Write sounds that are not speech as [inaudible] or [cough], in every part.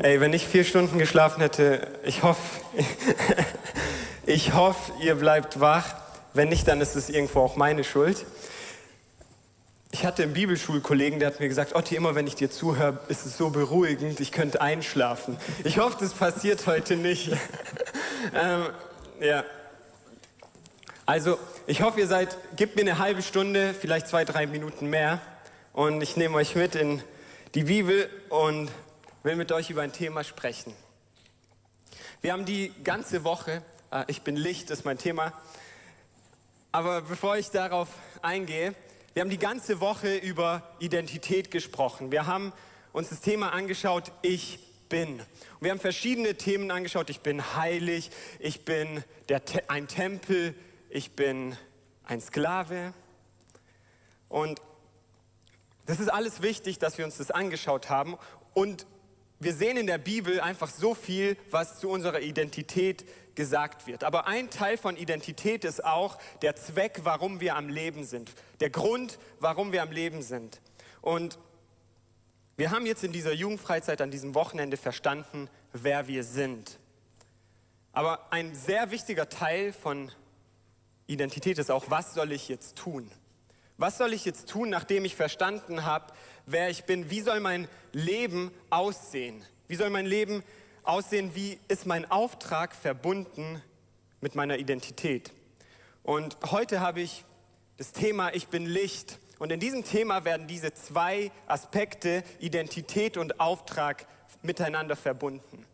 Ey, wenn ich vier Stunden geschlafen hätte, ich hoffe, [laughs] ich hoffe, ihr bleibt wach. Wenn nicht, dann ist es irgendwo auch meine Schuld. Ich hatte einen Bibelschulkollegen, der hat mir gesagt, Otti, immer wenn ich dir zuhöre, ist es so beruhigend, ich könnte einschlafen. Ich hoffe, das passiert heute nicht. [laughs] ähm, ja. Also, ich hoffe, ihr seid, gebt mir eine halbe Stunde, vielleicht zwei, drei Minuten mehr und ich nehme euch mit in die Bibel und will mit euch über ein Thema sprechen. Wir haben die ganze Woche, äh, ich bin Licht, ist mein Thema, aber bevor ich darauf eingehe, wir haben die ganze Woche über Identität gesprochen. Wir haben uns das Thema angeschaut, ich bin. Und wir haben verschiedene Themen angeschaut. Ich bin heilig, ich bin der, ein Tempel, ich bin ein Sklave. Und das ist alles wichtig, dass wir uns das angeschaut haben. Und wir sehen in der Bibel einfach so viel, was zu unserer Identität gesagt wird. Aber ein Teil von Identität ist auch der Zweck, warum wir am Leben sind. Der Grund, warum wir am Leben sind. Und wir haben jetzt in dieser Jugendfreizeit an diesem Wochenende verstanden, wer wir sind. Aber ein sehr wichtiger Teil von Identität ist auch, was soll ich jetzt tun? Was soll ich jetzt tun, nachdem ich verstanden habe, wer ich bin? Wie soll mein Leben aussehen? Wie soll mein Leben aussehen? Wie ist mein Auftrag verbunden mit meiner Identität? Und heute habe ich das Thema Ich bin Licht. Und in diesem Thema werden diese zwei Aspekte, Identität und Auftrag, miteinander verbunden.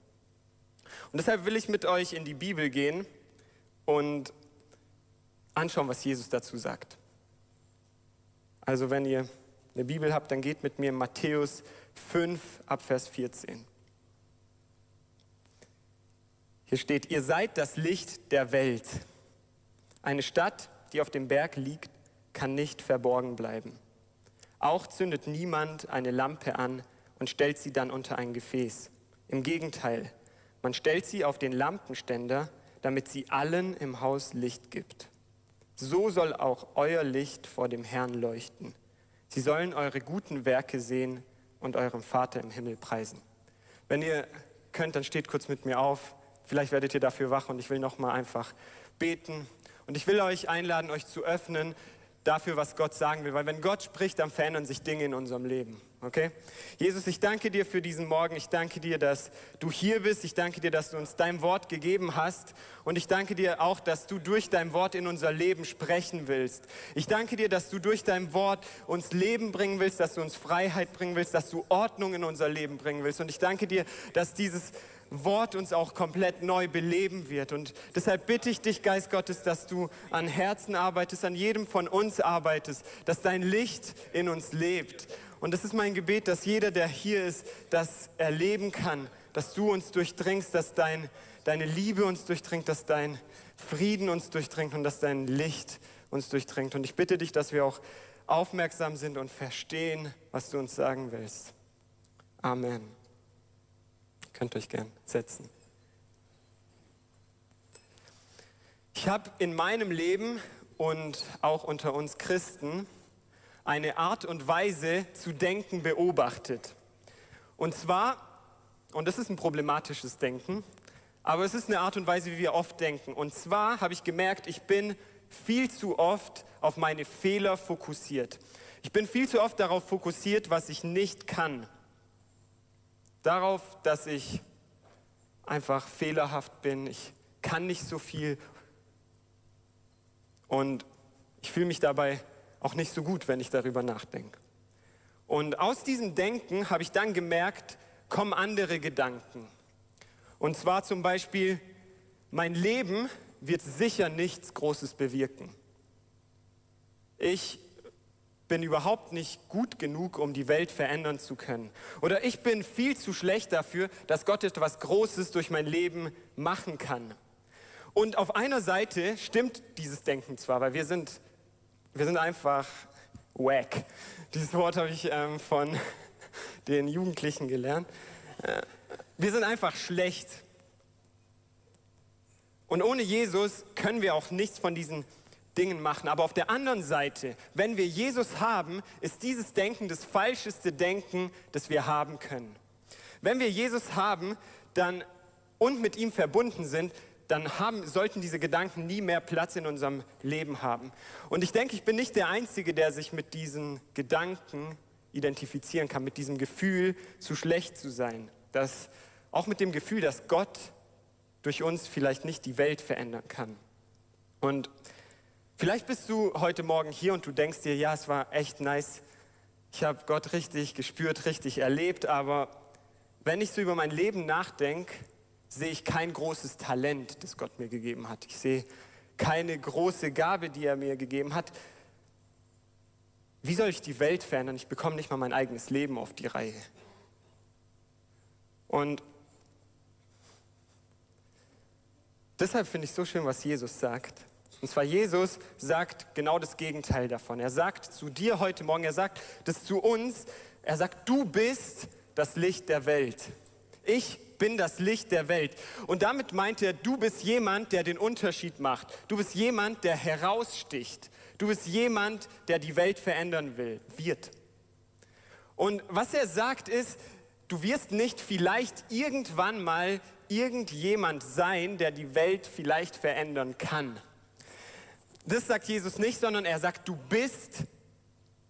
Und deshalb will ich mit euch in die Bibel gehen und anschauen, was Jesus dazu sagt. Also wenn ihr eine Bibel habt, dann geht mit mir in Matthäus 5 ab Vers 14. Hier steht, ihr seid das Licht der Welt. Eine Stadt, die auf dem Berg liegt, kann nicht verborgen bleiben. Auch zündet niemand eine Lampe an und stellt sie dann unter ein Gefäß. Im Gegenteil, man stellt sie auf den Lampenständer, damit sie allen im Haus Licht gibt. So soll auch euer Licht vor dem Herrn leuchten. Sie sollen eure guten Werke sehen und eurem Vater im Himmel preisen. Wenn ihr könnt, dann steht kurz mit mir auf. Vielleicht werdet ihr dafür wach und ich will noch mal einfach beten. Und ich will euch einladen, euch zu öffnen dafür, was Gott sagen will. Weil wenn Gott spricht, dann verändern sich Dinge in unserem Leben. Okay? Jesus, ich danke dir für diesen Morgen. Ich danke dir, dass du hier bist. Ich danke dir, dass du uns dein Wort gegeben hast. Und ich danke dir auch, dass du durch dein Wort in unser Leben sprechen willst. Ich danke dir, dass du durch dein Wort uns Leben bringen willst, dass du uns Freiheit bringen willst, dass du Ordnung in unser Leben bringen willst. Und ich danke dir, dass dieses Wort uns auch komplett neu beleben wird. Und deshalb bitte ich dich, Geist Gottes, dass du an Herzen arbeitest, an jedem von uns arbeitest, dass dein Licht in uns lebt. Und das ist mein Gebet, dass jeder, der hier ist, das erleben kann, dass du uns durchdringst, dass dein, deine Liebe uns durchdringt, dass dein Frieden uns durchdringt und dass dein Licht uns durchdringt. Und ich bitte dich, dass wir auch aufmerksam sind und verstehen, was du uns sagen willst. Amen. Könnt euch gern setzen. Ich habe in meinem Leben und auch unter uns Christen eine Art und Weise zu denken beobachtet. Und zwar, und das ist ein problematisches Denken, aber es ist eine Art und Weise, wie wir oft denken. Und zwar habe ich gemerkt, ich bin viel zu oft auf meine Fehler fokussiert. Ich bin viel zu oft darauf fokussiert, was ich nicht kann darauf, dass ich einfach fehlerhaft bin, ich kann nicht so viel und ich fühle mich dabei auch nicht so gut, wenn ich darüber nachdenke. Und aus diesem Denken habe ich dann gemerkt, kommen andere Gedanken. Und zwar zum Beispiel, mein Leben wird sicher nichts Großes bewirken. Ich bin überhaupt nicht gut genug, um die Welt verändern zu können. Oder ich bin viel zu schlecht dafür, dass Gott etwas Großes durch mein Leben machen kann. Und auf einer Seite stimmt dieses Denken zwar, weil wir sind, wir sind einfach wack. Dieses Wort habe ich ähm, von [laughs] den Jugendlichen gelernt. Äh, wir sind einfach schlecht. Und ohne Jesus können wir auch nichts von diesen Dingen machen. Aber auf der anderen Seite, wenn wir Jesus haben, ist dieses Denken das falscheste Denken, das wir haben können. Wenn wir Jesus haben dann, und mit ihm verbunden sind, dann haben, sollten diese Gedanken nie mehr Platz in unserem Leben haben. Und ich denke, ich bin nicht der Einzige, der sich mit diesen Gedanken identifizieren kann, mit diesem Gefühl, zu schlecht zu sein. Das, auch mit dem Gefühl, dass Gott durch uns vielleicht nicht die Welt verändern kann. Und vielleicht bist du heute Morgen hier und du denkst dir, ja, es war echt nice. Ich habe Gott richtig gespürt, richtig erlebt, aber wenn ich so über mein Leben nachdenke, sehe ich kein großes Talent, das Gott mir gegeben hat. Ich sehe keine große Gabe, die er mir gegeben hat. Wie soll ich die Welt verändern? Ich bekomme nicht mal mein eigenes Leben auf die Reihe. Und deshalb finde ich so schön, was Jesus sagt. Und zwar Jesus sagt genau das Gegenteil davon. Er sagt zu dir heute Morgen, er sagt das zu uns, er sagt, du bist das Licht der Welt. Ich bin das Licht der Welt. Und damit meint er, du bist jemand, der den Unterschied macht. Du bist jemand, der heraussticht. Du bist jemand, der die Welt verändern will, wird. Und was er sagt ist, du wirst nicht vielleicht irgendwann mal irgendjemand sein, der die Welt vielleicht verändern kann. Das sagt Jesus nicht, sondern er sagt, du bist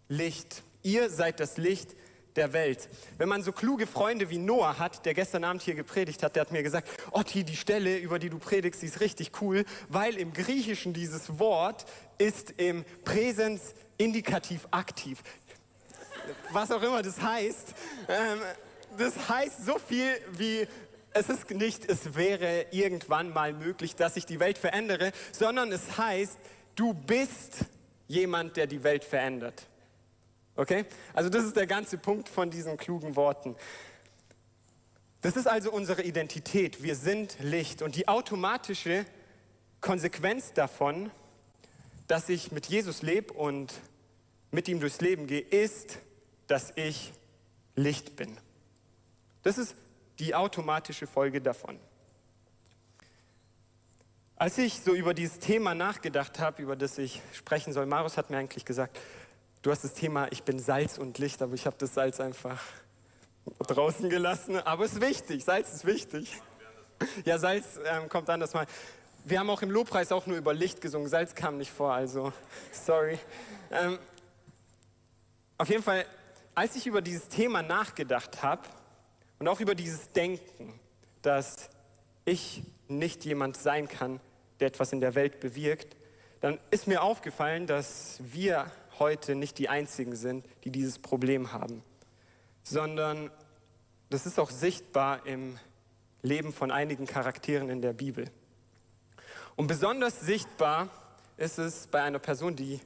Licht. Ihr seid das Licht der Welt. Wenn man so kluge Freunde wie Noah hat, der gestern Abend hier gepredigt hat, der hat mir gesagt, Otti, die Stelle, über die du predigst, die ist richtig cool, weil im Griechischen dieses Wort ist im Präsens indikativ aktiv. Was auch immer das heißt. Ähm, das heißt so viel wie es ist nicht, es wäre irgendwann mal möglich, dass ich die Welt verändere, sondern es heißt, du bist jemand, der die Welt verändert. Okay? Also das ist der ganze Punkt von diesen klugen Worten. Das ist also unsere Identität. Wir sind Licht. Und die automatische Konsequenz davon, dass ich mit Jesus lebe und mit ihm durchs Leben gehe, ist, dass ich Licht bin. Das ist die automatische Folge davon. Als ich so über dieses Thema nachgedacht habe, über das ich sprechen soll, Marius hat mir eigentlich gesagt, Du hast das Thema, ich bin Salz und Licht, aber ich habe das Salz einfach draußen gelassen. Aber es ist wichtig, Salz ist wichtig. Ja, Salz ähm, kommt anders mal. Wir haben auch im Lobpreis auch nur über Licht gesungen. Salz kam nicht vor, also sorry. Ähm, auf jeden Fall, als ich über dieses Thema nachgedacht habe und auch über dieses Denken, dass ich nicht jemand sein kann, der etwas in der Welt bewirkt, dann ist mir aufgefallen, dass wir heute nicht die Einzigen sind, die dieses Problem haben, sondern das ist auch sichtbar im Leben von einigen Charakteren in der Bibel. Und besonders sichtbar ist es bei einer Person, die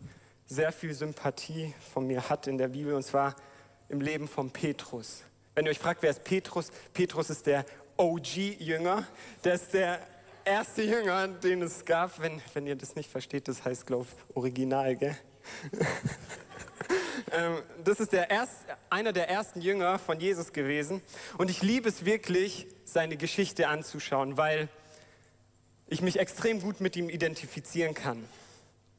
sehr viel Sympathie von mir hat in der Bibel, und zwar im Leben von Petrus. Wenn ihr euch fragt, wer ist Petrus? Petrus ist der OG-Jünger. Der ist der erste Jünger, den es gab. Wenn, wenn ihr das nicht versteht, das heißt, glaube ich, Original, gell? [laughs] Ähm, das ist der erst, einer der ersten Jünger von Jesus gewesen. Und ich liebe es wirklich, seine Geschichte anzuschauen, weil ich mich extrem gut mit ihm identifizieren kann.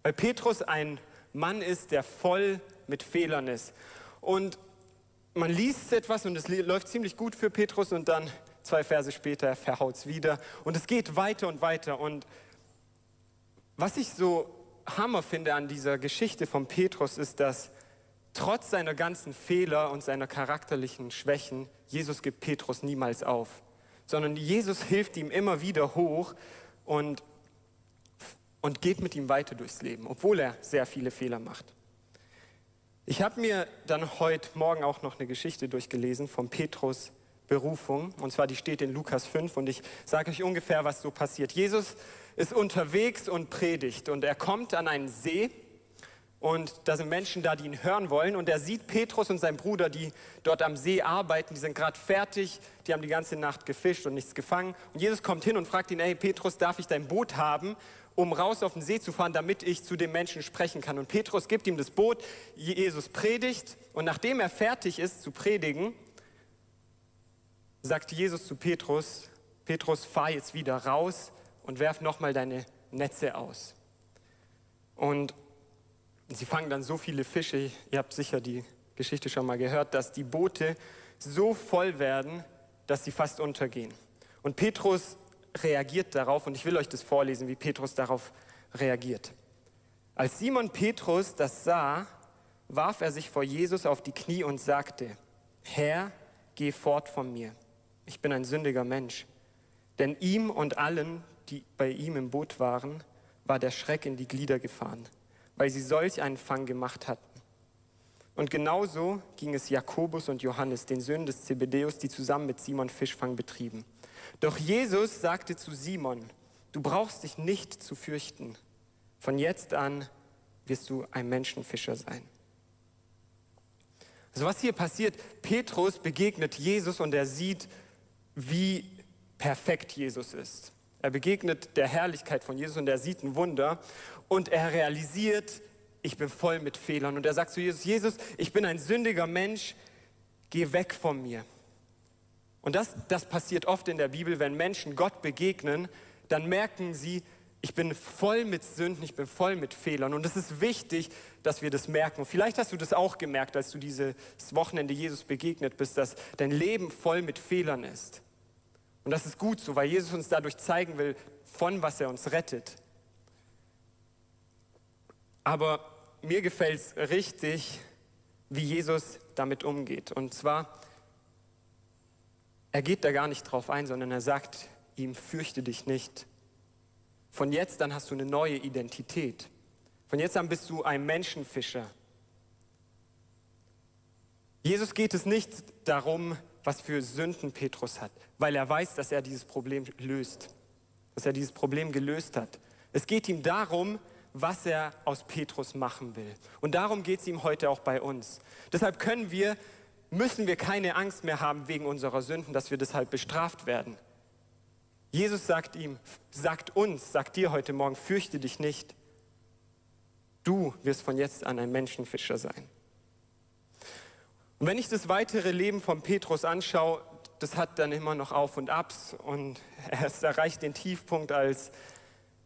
Weil Petrus ein Mann ist, der voll mit Fehlern ist. Und man liest etwas und es läuft ziemlich gut für Petrus und dann zwei Verse später verhaut es wieder. Und es geht weiter und weiter. Und was ich so Hammer finde an dieser Geschichte von Petrus ist, dass trotz seiner ganzen Fehler und seiner charakterlichen Schwächen, Jesus gibt Petrus niemals auf, sondern Jesus hilft ihm immer wieder hoch und, und geht mit ihm weiter durchs Leben, obwohl er sehr viele Fehler macht. Ich habe mir dann heute Morgen auch noch eine Geschichte durchgelesen von Petrus Berufung. Und zwar, die steht in Lukas 5 und ich sage euch ungefähr, was so passiert. Jesus ist unterwegs und predigt. Und er kommt an einen See und da sind Menschen da, die ihn hören wollen. Und er sieht Petrus und sein Bruder, die dort am See arbeiten, die sind gerade fertig, die haben die ganze Nacht gefischt und nichts gefangen. Und Jesus kommt hin und fragt ihn, hey Petrus, darf ich dein Boot haben, um raus auf den See zu fahren, damit ich zu den Menschen sprechen kann. Und Petrus gibt ihm das Boot, Jesus predigt. Und nachdem er fertig ist zu predigen, sagt Jesus zu Petrus, Petrus, fahr jetzt wieder raus und werf nochmal deine Netze aus. Und sie fangen dann so viele Fische, ihr habt sicher die Geschichte schon mal gehört, dass die Boote so voll werden, dass sie fast untergehen. Und Petrus reagiert darauf und ich will euch das vorlesen, wie Petrus darauf reagiert. Als Simon Petrus das sah, warf er sich vor Jesus auf die Knie und sagte, Herr, geh fort von mir. Ich bin ein sündiger Mensch. Denn ihm und allen, die bei ihm im Boot waren, war der Schreck in die Glieder gefahren, weil sie solch einen Fang gemacht hatten. Und genauso ging es Jakobus und Johannes, den Söhnen des Zebedeus, die zusammen mit Simon Fischfang betrieben. Doch Jesus sagte zu Simon, du brauchst dich nicht zu fürchten. Von jetzt an wirst du ein Menschenfischer sein. Also was hier passiert, Petrus begegnet Jesus und er sieht, wie perfekt Jesus ist. Er begegnet der Herrlichkeit von Jesus und er sieht ein Wunder und er realisiert, ich bin voll mit Fehlern. Und er sagt zu Jesus, Jesus, ich bin ein sündiger Mensch, geh weg von mir. Und das, das passiert oft in der Bibel, wenn Menschen Gott begegnen, dann merken sie, ich bin voll mit Sünden, ich bin voll mit Fehlern. Und es ist wichtig, dass wir das merken. Vielleicht hast du das auch gemerkt, als du dieses Wochenende Jesus begegnet bist, dass dein Leben voll mit Fehlern ist. Und das ist gut so, weil Jesus uns dadurch zeigen will, von was er uns rettet. Aber mir gefällt es richtig, wie Jesus damit umgeht. Und zwar, er geht da gar nicht drauf ein, sondern er sagt ihm, fürchte dich nicht. Von jetzt an hast du eine neue Identität. Von jetzt an bist du ein Menschenfischer. Jesus geht es nicht darum, was für Sünden Petrus hat, weil er weiß, dass er dieses Problem löst, dass er dieses Problem gelöst hat. Es geht ihm darum, was er aus Petrus machen will. Und darum geht es ihm heute auch bei uns. Deshalb können wir, müssen wir keine Angst mehr haben wegen unserer Sünden, dass wir deshalb bestraft werden. Jesus sagt ihm, sagt uns, sagt dir heute Morgen, fürchte dich nicht. Du wirst von jetzt an ein Menschenfischer sein. Und wenn ich das weitere Leben von Petrus anschaue, das hat dann immer noch Auf und Abs und [laughs] er erreicht den Tiefpunkt, als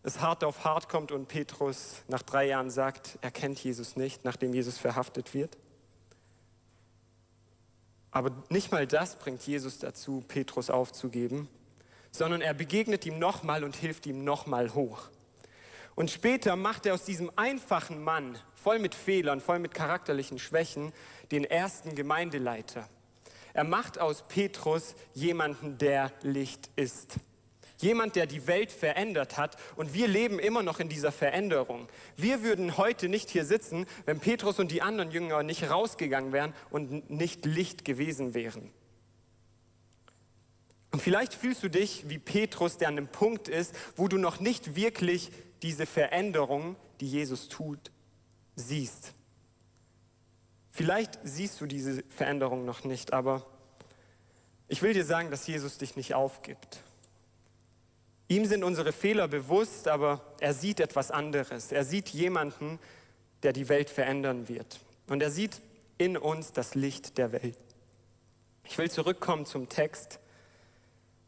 es hart auf hart kommt und Petrus nach drei Jahren sagt, er kennt Jesus nicht, nachdem Jesus verhaftet wird. Aber nicht mal das bringt Jesus dazu, Petrus aufzugeben, sondern er begegnet ihm nochmal und hilft ihm nochmal hoch. Und später macht er aus diesem einfachen Mann, voll mit Fehlern, voll mit charakterlichen Schwächen, den ersten Gemeindeleiter. Er macht aus Petrus jemanden, der Licht ist. Jemand, der die Welt verändert hat und wir leben immer noch in dieser Veränderung. Wir würden heute nicht hier sitzen, wenn Petrus und die anderen Jünger nicht rausgegangen wären und nicht Licht gewesen wären. Und vielleicht fühlst du dich wie Petrus, der an einem Punkt ist, wo du noch nicht wirklich diese Veränderung, die Jesus tut, siehst. Vielleicht siehst du diese Veränderung noch nicht, aber ich will dir sagen, dass Jesus dich nicht aufgibt. Ihm sind unsere Fehler bewusst, aber er sieht etwas anderes. Er sieht jemanden, der die Welt verändern wird. Und er sieht in uns das Licht der Welt. Ich will zurückkommen zum Text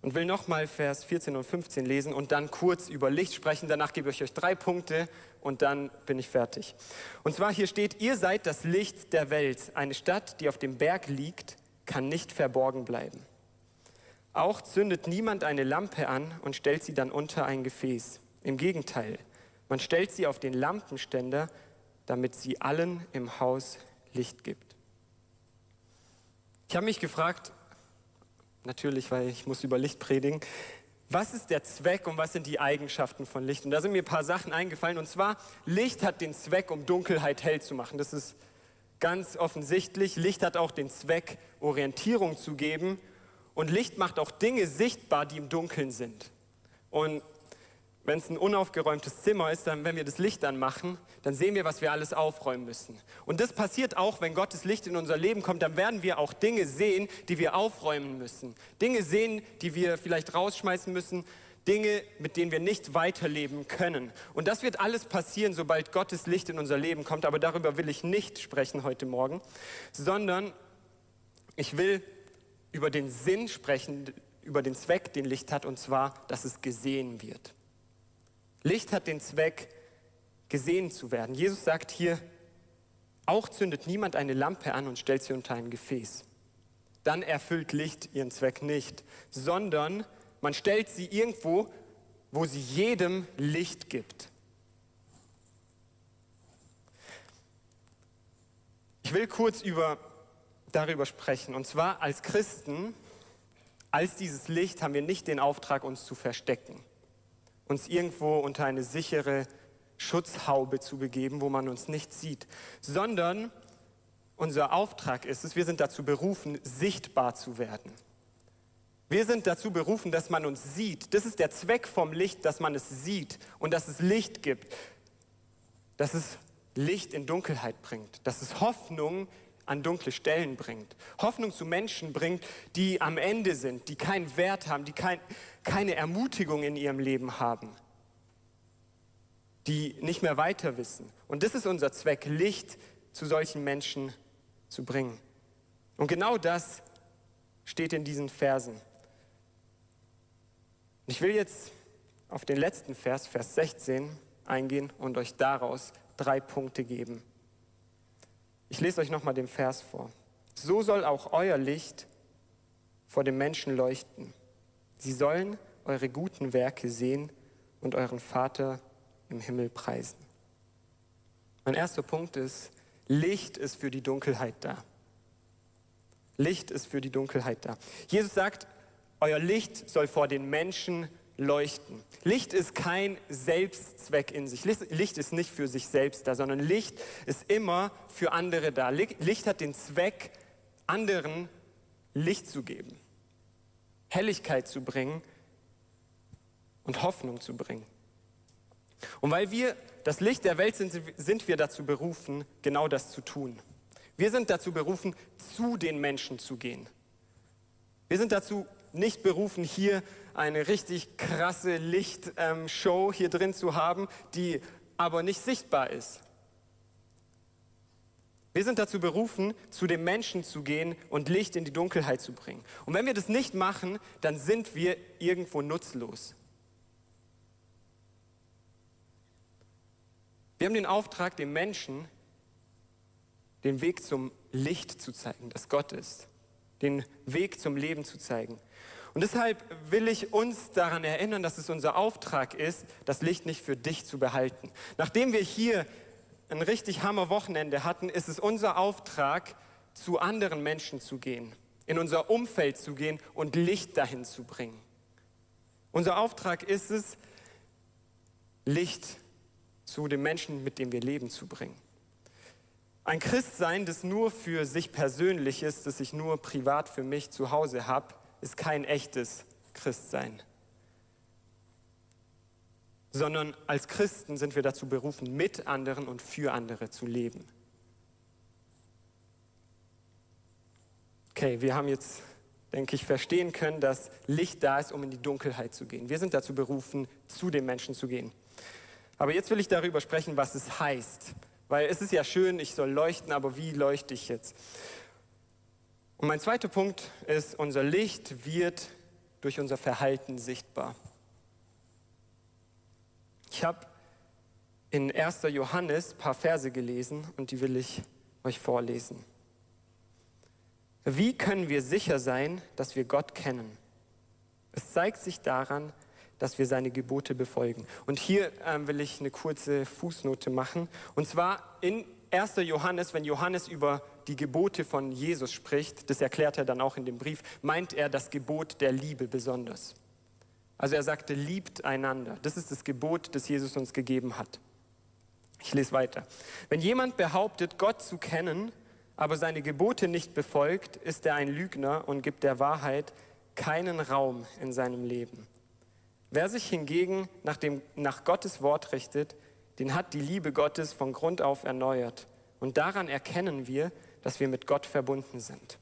und will nochmal Vers 14 und 15 lesen und dann kurz über Licht sprechen. Danach gebe ich euch drei Punkte und dann bin ich fertig. Und zwar hier steht, ihr seid das Licht der Welt. Eine Stadt, die auf dem Berg liegt, kann nicht verborgen bleiben. Auch zündet niemand eine Lampe an und stellt sie dann unter ein Gefäß. Im Gegenteil, man stellt sie auf den Lampenständer, damit sie allen im Haus Licht gibt. Ich habe mich gefragt, natürlich, weil ich muss über Licht predigen, was ist der Zweck und was sind die Eigenschaften von Licht? Und da sind mir ein paar Sachen eingefallen. Und zwar, Licht hat den Zweck, um Dunkelheit hell zu machen. Das ist ganz offensichtlich. Licht hat auch den Zweck, Orientierung zu geben und Licht macht auch Dinge sichtbar, die im Dunkeln sind. Und wenn es ein unaufgeräumtes Zimmer ist, dann, wenn wir das Licht anmachen, dann sehen wir, was wir alles aufräumen müssen. Und das passiert auch, wenn Gottes Licht in unser Leben kommt, dann werden wir auch Dinge sehen, die wir aufräumen müssen. Dinge sehen, die wir vielleicht rausschmeißen müssen. Dinge, mit denen wir nicht weiterleben können. Und das wird alles passieren, sobald Gottes Licht in unser Leben kommt. Aber darüber will ich nicht sprechen heute Morgen, sondern ich will über den Sinn sprechen, über den Zweck, den Licht hat, und zwar, dass es gesehen wird. Licht hat den Zweck, gesehen zu werden. Jesus sagt hier, auch zündet niemand eine Lampe an und stellt sie unter ein Gefäß. dann erfüllt Licht ihren Zweck nicht, sondern man stellt sie irgendwo, wo sie jedem Licht gibt. Ich will kurz über, darüber sprechen. Und zwar als Christen, als dieses Licht haben wir nicht den Auftrag, uns zu verstecken, uns irgendwo unter eine sichere Schutzhaube zu begeben, wo man uns nicht sieht, sondern unser Auftrag ist es, wir sind dazu berufen, sichtbar zu werden. Wir sind dazu berufen, dass man uns sieht. Das ist der Zweck vom Licht, dass man es sieht und dass es Licht gibt, dass es Licht in Dunkelheit bringt, dass es Hoffnung an dunkle Stellen bringt. Hoffnung zu Menschen bringt, die am Ende sind, die keinen Wert haben, die kein, keine Ermutigung in ihrem Leben haben, die nicht mehr weiter wissen. Und das ist unser Zweck, Licht zu solchen Menschen zu bringen. Und genau das steht in diesen Versen. Ich will jetzt auf den letzten Vers, Vers 16, eingehen und euch daraus drei Punkte geben. Ich lese euch nochmal den Vers vor. So soll auch euer Licht vor den Menschen leuchten. Sie sollen eure guten Werke sehen und euren Vater im Himmel preisen. Mein erster Punkt ist, Licht ist für die Dunkelheit da. Licht ist für die Dunkelheit da. Jesus sagt, euer Licht soll vor den Menschen leuchten. Licht ist kein Selbstzweck in sich. Licht ist nicht für sich selbst da, sondern Licht ist immer für andere da. Licht hat den Zweck, anderen Licht zu geben, Helligkeit zu bringen und Hoffnung zu bringen. Und weil wir das Licht der Welt sind, sind wir dazu berufen, genau das zu tun. Wir sind dazu berufen, zu den Menschen zu gehen. Wir sind dazu nicht berufen, hier eine richtig krasse Lichtshow hier drin zu haben, die aber nicht sichtbar ist. Wir sind dazu berufen, zu den Menschen zu gehen und Licht in die Dunkelheit zu bringen. Und wenn wir das nicht machen, dann sind wir irgendwo nutzlos. Wir haben den Auftrag, den Menschen den Weg zum Licht zu zeigen, das Gott ist den Weg zum Leben zu zeigen. Und deshalb will ich uns daran erinnern, dass es unser Auftrag ist, das Licht nicht für dich zu behalten. Nachdem wir hier ein richtig Hammer Wochenende hatten, ist es unser Auftrag, zu anderen Menschen zu gehen, in unser Umfeld zu gehen und Licht dahin zu bringen. Unser Auftrag ist es, Licht zu den Menschen, mit denen wir leben, zu bringen. Ein Christsein, das nur für sich persönlich ist, das ich nur privat für mich zu Hause habe, ist kein echtes Christsein. Sondern als Christen sind wir dazu berufen, mit anderen und für andere zu leben. Okay, wir haben jetzt, denke ich, verstehen können, dass Licht da ist, um in die Dunkelheit zu gehen. Wir sind dazu berufen, zu den Menschen zu gehen. Aber jetzt will ich darüber sprechen, was es heißt, weil es ist ja schön, ich soll leuchten, aber wie leuchte ich jetzt? Und mein zweiter Punkt ist, unser Licht wird durch unser Verhalten sichtbar. Ich habe in 1. Johannes ein paar Verse gelesen und die will ich euch vorlesen. Wie können wir sicher sein, dass wir Gott kennen? Es zeigt sich daran, dass wir seine Gebote befolgen. Und hier ähm, will ich eine kurze Fußnote machen. Und zwar in 1. Johannes, wenn Johannes über die Gebote von Jesus spricht, das erklärt er dann auch in dem Brief, meint er das Gebot der Liebe besonders. Also er sagte, liebt einander. Das ist das Gebot, das Jesus uns gegeben hat. Ich lese weiter. Wenn jemand behauptet, Gott zu kennen, aber seine Gebote nicht befolgt, ist er ein Lügner und gibt der Wahrheit keinen Raum in seinem Leben. Wer sich hingegen nach, dem, nach Gottes Wort richtet, den hat die Liebe Gottes von Grund auf erneuert. Und daran erkennen wir, dass wir mit Gott verbunden sind.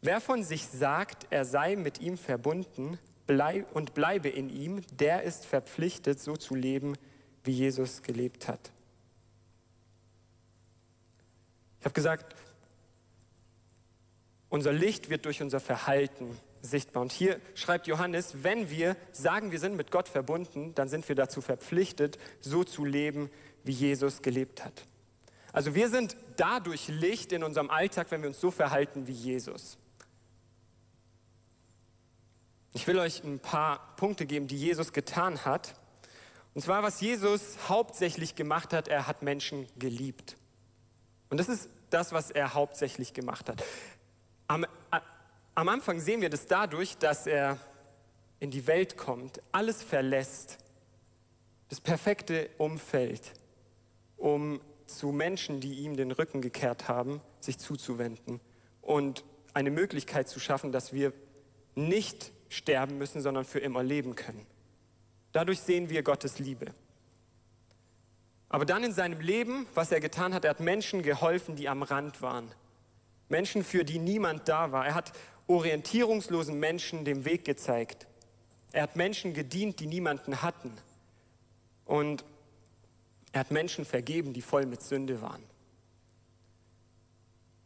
Wer von sich sagt, er sei mit ihm verbunden und bleibe in ihm, der ist verpflichtet, so zu leben, wie Jesus gelebt hat. Ich habe gesagt, unser Licht wird durch unser Verhalten sichtbar. Und hier schreibt Johannes, wenn wir sagen, wir sind mit Gott verbunden, dann sind wir dazu verpflichtet, so zu leben, wie Jesus gelebt hat. Also wir sind dadurch Licht in unserem Alltag, wenn wir uns so verhalten wie Jesus. Ich will euch ein paar Punkte geben, die Jesus getan hat. Und zwar, was Jesus hauptsächlich gemacht hat, er hat Menschen geliebt. Und das ist das, was er hauptsächlich gemacht hat. Am, am Anfang sehen wir das dadurch, dass er in die Welt kommt, alles verlässt, das perfekte Umfeld, um zu Menschen, die ihm den Rücken gekehrt haben, sich zuzuwenden und eine Möglichkeit zu schaffen, dass wir nicht sterben müssen, sondern für immer leben können. Dadurch sehen wir Gottes Liebe. Aber dann in seinem Leben, was er getan hat, er hat Menschen geholfen, die am Rand waren. Menschen, für die niemand da war. Er hat orientierungslosen Menschen den Weg gezeigt. Er hat Menschen gedient, die niemanden hatten. Und er hat Menschen vergeben, die voll mit Sünde waren.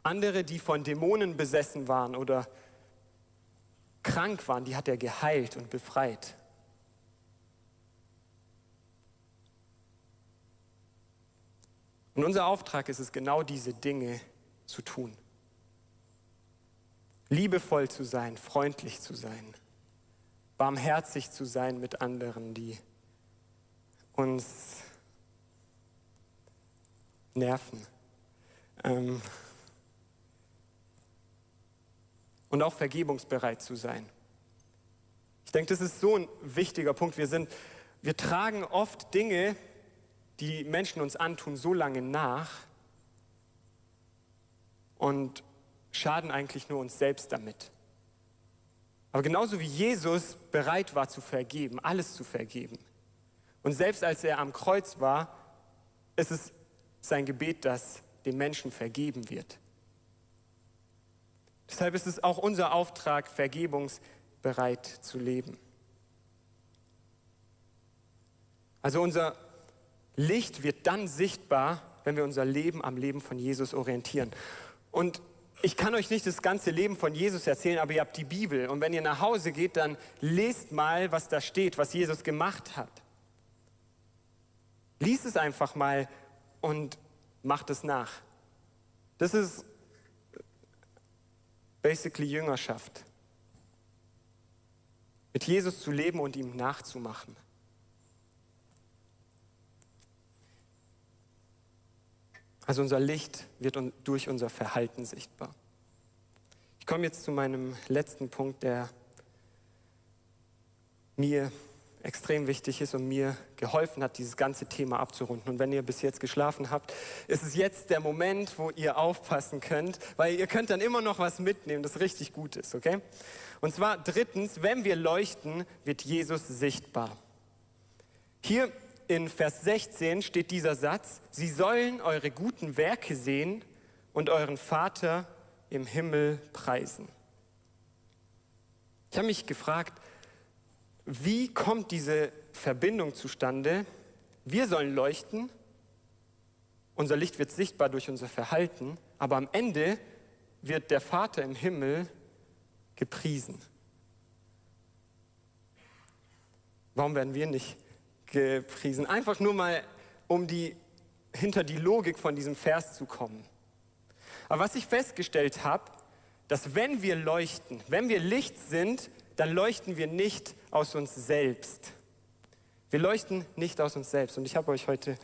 Andere, die von Dämonen besessen waren oder krank waren, die hat er geheilt und befreit. Und unser Auftrag ist es, genau diese Dinge zu tun. Liebevoll zu sein, freundlich zu sein, barmherzig zu sein mit anderen, die uns nerven. Ähm und auch vergebungsbereit zu sein. Ich denke, das ist so ein wichtiger Punkt. Wir, sind, wir tragen oft Dinge, die Menschen uns antun, so lange nach und schaden eigentlich nur uns selbst damit. Aber genauso wie Jesus bereit war zu vergeben, alles zu vergeben, und selbst als er am Kreuz war, ist es sein Gebet, dass dem Menschen vergeben wird. Deshalb ist es auch unser Auftrag, vergebungsbereit zu leben. Also unser Licht wird dann sichtbar, wenn wir unser Leben am Leben von Jesus orientieren. Und ich kann euch nicht das ganze Leben von Jesus erzählen, aber ihr habt die Bibel. Und wenn ihr nach Hause geht, dann lest mal, was da steht, was Jesus gemacht hat. Lies es einfach mal und macht es nach. Das ist basically Jüngerschaft. Mit Jesus zu leben und ihm nachzumachen. Also unser Licht wird durch unser Verhalten sichtbar. Ich komme jetzt zu meinem letzten Punkt, der mir extrem wichtig ist und mir geholfen hat, dieses ganze Thema abzurunden. Und wenn ihr bis jetzt geschlafen habt, ist es jetzt der Moment, wo ihr aufpassen könnt, weil ihr könnt dann immer noch was mitnehmen, das richtig gut ist, okay? Und zwar drittens, wenn wir leuchten, wird Jesus sichtbar. Hier in Vers 16 steht dieser Satz, Sie sollen eure guten Werke sehen und euren Vater im Himmel preisen. Ich habe mich gefragt, wie kommt diese Verbindung zustande? Wir sollen leuchten, unser Licht wird sichtbar durch unser Verhalten, aber am Ende wird der Vater im Himmel gepriesen. Warum werden wir nicht gepriesen. Einfach nur mal, um die, hinter die Logik von diesem Vers zu kommen. Aber was ich festgestellt habe, dass wenn wir leuchten, wenn wir Licht sind, dann leuchten wir nicht aus uns selbst. Wir leuchten nicht aus uns selbst. Und ich habe euch heute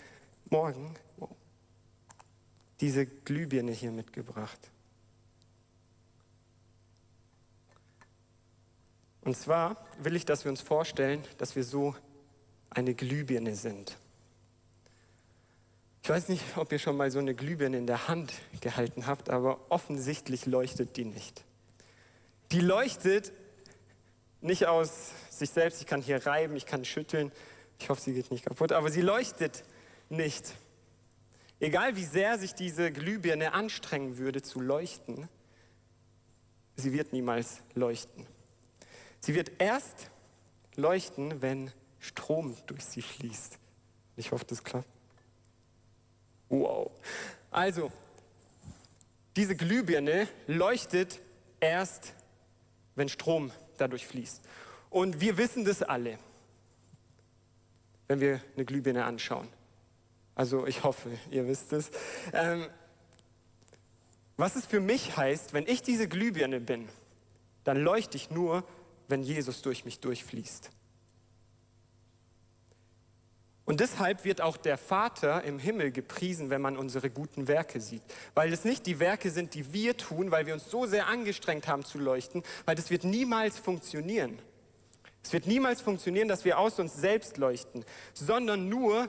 Morgen diese Glühbirne hier mitgebracht. Und zwar will ich, dass wir uns vorstellen, dass wir so eine Glühbirne sind. Ich weiß nicht, ob ihr schon mal so eine Glühbirne in der Hand gehalten habt, aber offensichtlich leuchtet die nicht. Die leuchtet nicht aus sich selbst. Ich kann hier reiben, ich kann schütteln. Ich hoffe, sie geht nicht kaputt, aber sie leuchtet nicht. Egal wie sehr sich diese Glühbirne anstrengen würde zu leuchten, sie wird niemals leuchten. Sie wird erst leuchten, wenn Strom durch sie fließt. Ich hoffe, das klappt. Wow. Also, diese Glühbirne leuchtet erst, wenn Strom dadurch fließt. Und wir wissen das alle, wenn wir eine Glühbirne anschauen. Also ich hoffe, ihr wisst es. Ähm, was es für mich heißt, wenn ich diese Glühbirne bin, dann leuchte ich nur, wenn Jesus durch mich durchfließt. Und deshalb wird auch der Vater im Himmel gepriesen, wenn man unsere guten Werke sieht. Weil es nicht die Werke sind, die wir tun, weil wir uns so sehr angestrengt haben zu leuchten, weil das wird niemals funktionieren. Es wird niemals funktionieren, dass wir aus uns selbst leuchten, sondern nur,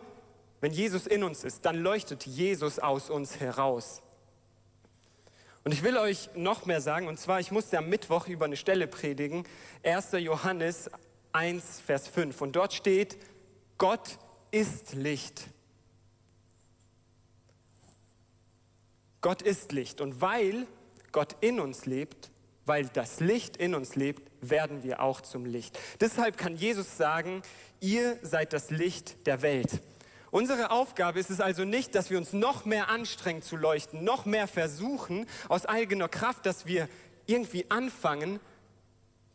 wenn Jesus in uns ist, dann leuchtet Jesus aus uns heraus. Und ich will euch noch mehr sagen, und zwar, ich musste am Mittwoch über eine Stelle predigen, 1. Johannes 1, Vers 5. Und dort steht, Gott ist Licht. Gott ist Licht. Und weil Gott in uns lebt, weil das Licht in uns lebt, werden wir auch zum Licht. Deshalb kann Jesus sagen, ihr seid das Licht der Welt. Unsere Aufgabe ist es also nicht, dass wir uns noch mehr anstrengen zu leuchten, noch mehr versuchen aus eigener Kraft, dass wir irgendwie anfangen,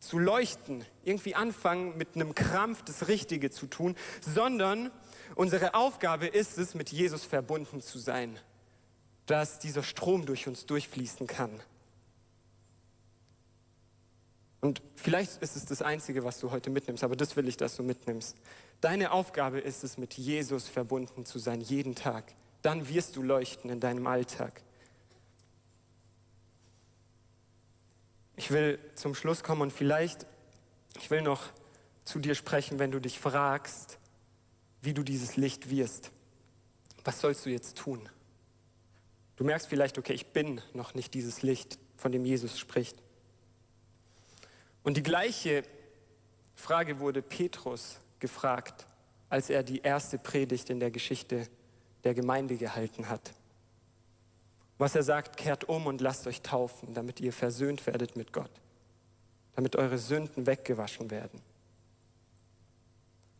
zu leuchten, irgendwie anfangen mit einem Krampf das Richtige zu tun, sondern unsere Aufgabe ist es, mit Jesus verbunden zu sein, dass dieser Strom durch uns durchfließen kann. Und vielleicht ist es das Einzige, was du heute mitnimmst, aber das will ich, dass du mitnimmst. Deine Aufgabe ist es, mit Jesus verbunden zu sein, jeden Tag. Dann wirst du leuchten in deinem Alltag. Ich will zum Schluss kommen und vielleicht, ich will noch zu dir sprechen, wenn du dich fragst, wie du dieses Licht wirst. Was sollst du jetzt tun? Du merkst vielleicht, okay, ich bin noch nicht dieses Licht, von dem Jesus spricht. Und die gleiche Frage wurde Petrus gefragt, als er die erste Predigt in der Geschichte der Gemeinde gehalten hat. Was er sagt, kehrt um und lasst euch taufen, damit ihr versöhnt werdet mit Gott, damit eure Sünden weggewaschen werden.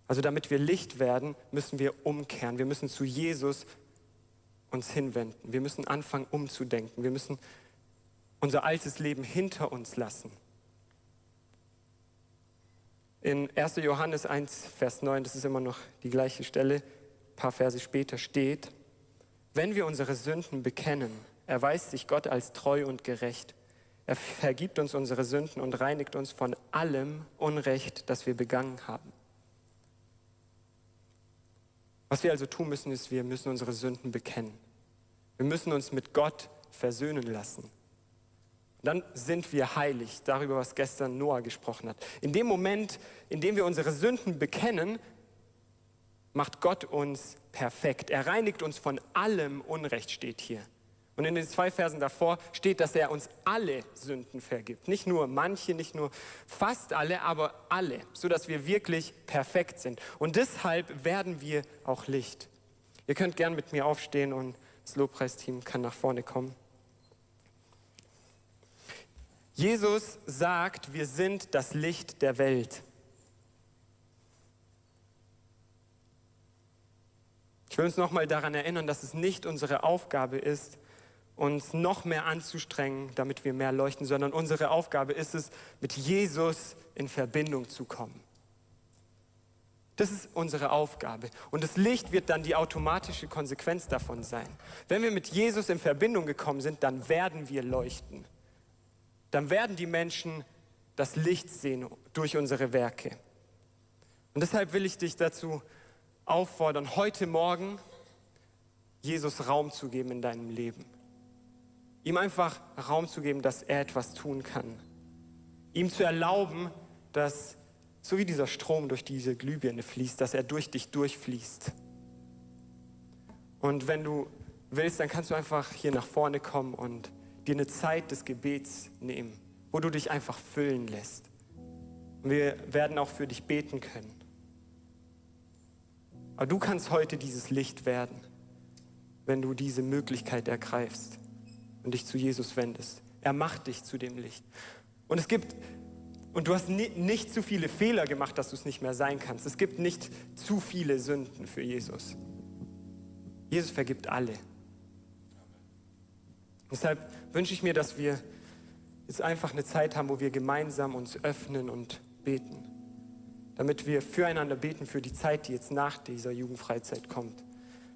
Also damit wir Licht werden, müssen wir umkehren. Wir müssen zu Jesus uns hinwenden. Wir müssen anfangen umzudenken. Wir müssen unser altes Leben hinter uns lassen. In 1. Johannes 1, Vers 9, das ist immer noch die gleiche Stelle, ein paar Verse später steht, wenn wir unsere Sünden bekennen, erweist sich Gott als treu und gerecht. Er vergibt uns unsere Sünden und reinigt uns von allem Unrecht, das wir begangen haben. Was wir also tun müssen, ist, wir müssen unsere Sünden bekennen. Wir müssen uns mit Gott versöhnen lassen. dann sind wir heilig, darüber, was gestern Noah gesprochen hat. In dem Moment, in dem wir unsere Sünden bekennen, macht Gott uns perfekt. Er reinigt uns von allem Unrecht, steht hier. Und in den zwei Versen davor steht, dass er uns alle Sünden vergibt. Nicht nur manche, nicht nur fast alle, aber alle, sodass wir wirklich perfekt sind. Und deshalb werden wir auch Licht. Ihr könnt gern mit mir aufstehen und das Lobpreisteam kann nach vorne kommen. Jesus sagt, wir sind das Licht der Welt. Ich will uns nochmal daran erinnern, dass es nicht unsere Aufgabe ist, uns noch mehr anzustrengen, damit wir mehr leuchten, sondern unsere Aufgabe ist es, mit Jesus in Verbindung zu kommen. Das ist unsere Aufgabe. Und das Licht wird dann die automatische Konsequenz davon sein. Wenn wir mit Jesus in Verbindung gekommen sind, dann werden wir leuchten. Dann werden die Menschen das Licht sehen durch unsere Werke. Und deshalb will ich dich dazu auffordern, heute Morgen Jesus Raum zu geben in deinem Leben. Ihm einfach Raum zu geben, dass er etwas tun kann. Ihm zu erlauben, dass so wie dieser Strom durch diese Glühbirne fließt, dass er durch dich durchfließt. Und wenn du willst, dann kannst du einfach hier nach vorne kommen und dir eine Zeit des Gebets nehmen, wo du dich einfach füllen lässt. Wir werden auch für dich beten können. Aber du kannst heute dieses Licht werden, wenn du diese Möglichkeit ergreifst und dich zu Jesus wendest. Er macht dich zu dem Licht. Und es gibt, und du hast nicht zu viele Fehler gemacht, dass du es nicht mehr sein kannst. Es gibt nicht zu viele Sünden für Jesus. Jesus vergibt alle. Deshalb wünsche ich mir, dass wir jetzt einfach eine Zeit haben, wo wir gemeinsam uns öffnen und beten damit wir füreinander beten für die Zeit, die jetzt nach dieser Jugendfreizeit kommt.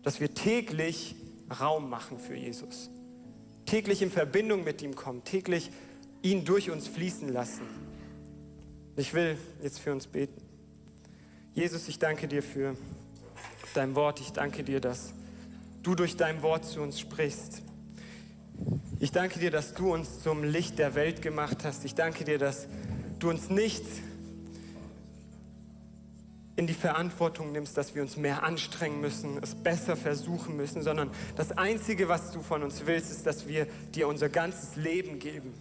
Dass wir täglich Raum machen für Jesus. Täglich in Verbindung mit ihm kommen. Täglich ihn durch uns fließen lassen. Ich will jetzt für uns beten. Jesus, ich danke dir für dein Wort. Ich danke dir, dass du durch dein Wort zu uns sprichst. Ich danke dir, dass du uns zum Licht der Welt gemacht hast. Ich danke dir, dass du uns nicht in die Verantwortung nimmst, dass wir uns mehr anstrengen müssen, es besser versuchen müssen, sondern das Einzige, was du von uns willst, ist, dass wir dir unser ganzes Leben geben.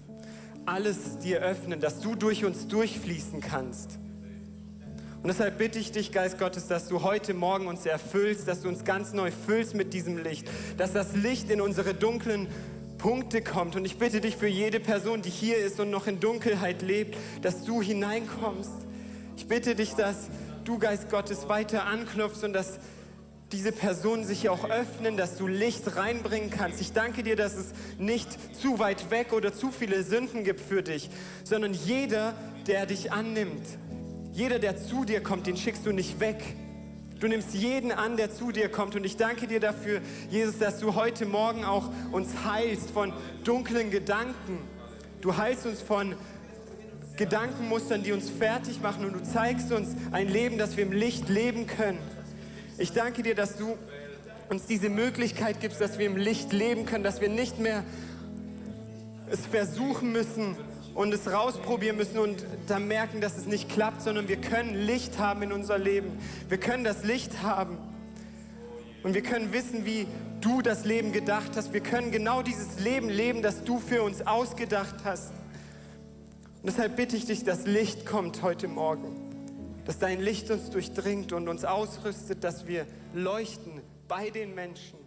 Alles dir öffnen, dass du durch uns durchfließen kannst. Und deshalb bitte ich dich, Geist Gottes, dass du heute Morgen uns erfüllst, dass du uns ganz neu füllst mit diesem Licht, dass das Licht in unsere dunklen Punkte kommt. Und ich bitte dich für jede Person, die hier ist und noch in Dunkelheit lebt, dass du hineinkommst. Ich bitte dich, dass du, Geist Gottes, weiter anklopfst und dass diese Personen sich auch öffnen, dass du Licht reinbringen kannst. Ich danke dir, dass es nicht zu weit weg oder zu viele Sünden gibt für dich, sondern jeder, der dich annimmt, jeder, der zu dir kommt, den schickst du nicht weg. Du nimmst jeden an, der zu dir kommt. Und ich danke dir dafür, Jesus, dass du heute Morgen auch uns heilst von dunklen Gedanken. Du heilst uns von Gedankenmustern, die uns fertig machen und du zeigst uns ein Leben, das wir im Licht leben können. Ich danke dir, dass du uns diese Möglichkeit gibst, dass wir im Licht leben können, dass wir nicht mehr es versuchen müssen und es rausprobieren müssen und dann merken, dass es nicht klappt, sondern wir können Licht haben in unser Leben. Wir können das Licht haben und wir können wissen, wie du das Leben gedacht hast. Wir können genau dieses Leben leben, das du für uns ausgedacht hast. Deshalb bitte ich dich, dass Licht kommt heute Morgen. Dass dein Licht uns durchdringt und uns ausrüstet, dass wir leuchten bei den Menschen.